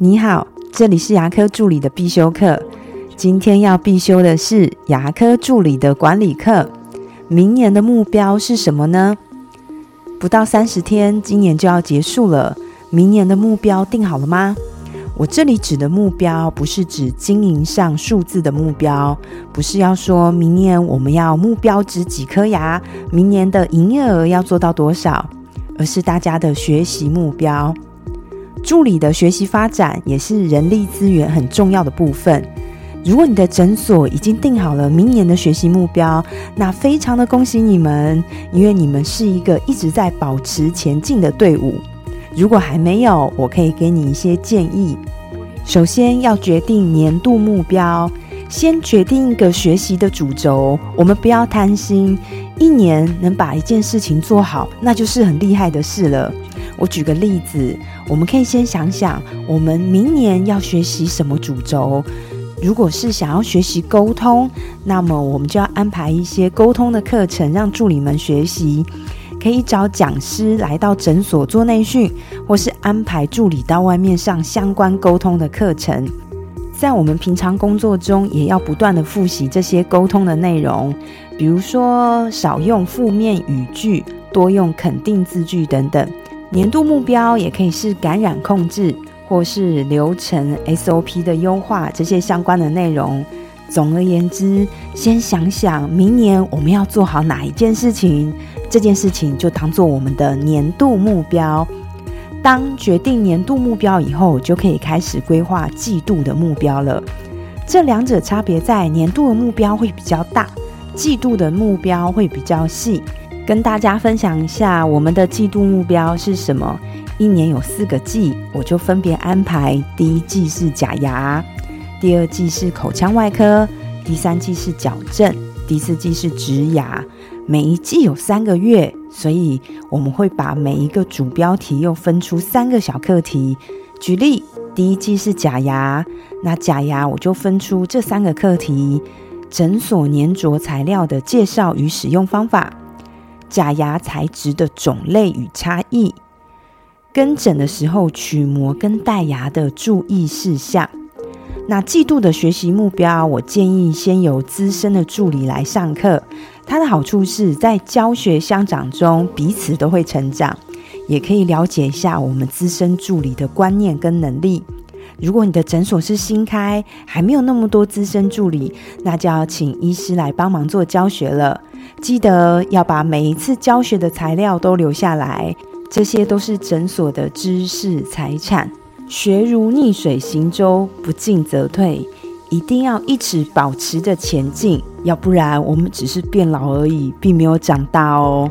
你好，这里是牙科助理的必修课。今天要必修的是牙科助理的管理课。明年的目标是什么呢？不到三十天，今年就要结束了。明年的目标定好了吗？我这里指的目标，不是指经营上数字的目标，不是要说明年我们要目标值几颗牙，明年的营业额要做到多少，而是大家的学习目标。助理的学习发展也是人力资源很重要的部分。如果你的诊所已经定好了明年的学习目标，那非常的恭喜你们，因为你们是一个一直在保持前进的队伍。如果还没有，我可以给你一些建议。首先要决定年度目标，先决定一个学习的主轴。我们不要贪心，一年能把一件事情做好，那就是很厉害的事了。我举个例子，我们可以先想想，我们明年要学习什么主轴。如果是想要学习沟通，那么我们就要安排一些沟通的课程，让助理们学习。可以找讲师来到诊所做内训，或是安排助理到外面上相关沟通的课程。在我们平常工作中，也要不断的复习这些沟通的内容，比如说少用负面语句，多用肯定字句等等。年度目标也可以是感染控制，或是流程 SOP 的优化这些相关的内容。总而言之，先想想明年我们要做好哪一件事情，这件事情就当做我们的年度目标。当决定年度目标以后，就可以开始规划季度的目标了。这两者差别在年度的目标会比较大，季度的目标会比较细。跟大家分享一下我们的季度目标是什么？一年有四个季，我就分别安排：第一季是假牙，第二季是口腔外科，第三季是矫正，第四季是植牙。每一季有三个月，所以我们会把每一个主标题又分出三个小课题。举例，第一季是假牙，那假牙我就分出这三个课题：诊所粘着材料的介绍与使用方法。假牙材质的种类与差异，跟诊的时候取模跟戴牙的注意事项。那季度的学习目标，我建议先由资深的助理来上课。它的好处是在教学相长中，彼此都会成长，也可以了解一下我们资深助理的观念跟能力。如果你的诊所是新开，还没有那么多资深助理，那就要请医师来帮忙做教学了。记得要把每一次教学的材料都留下来，这些都是诊所的知识财产。学如逆水行舟，不进则退，一定要一直保持着前进，要不然我们只是变老而已，并没有长大哦。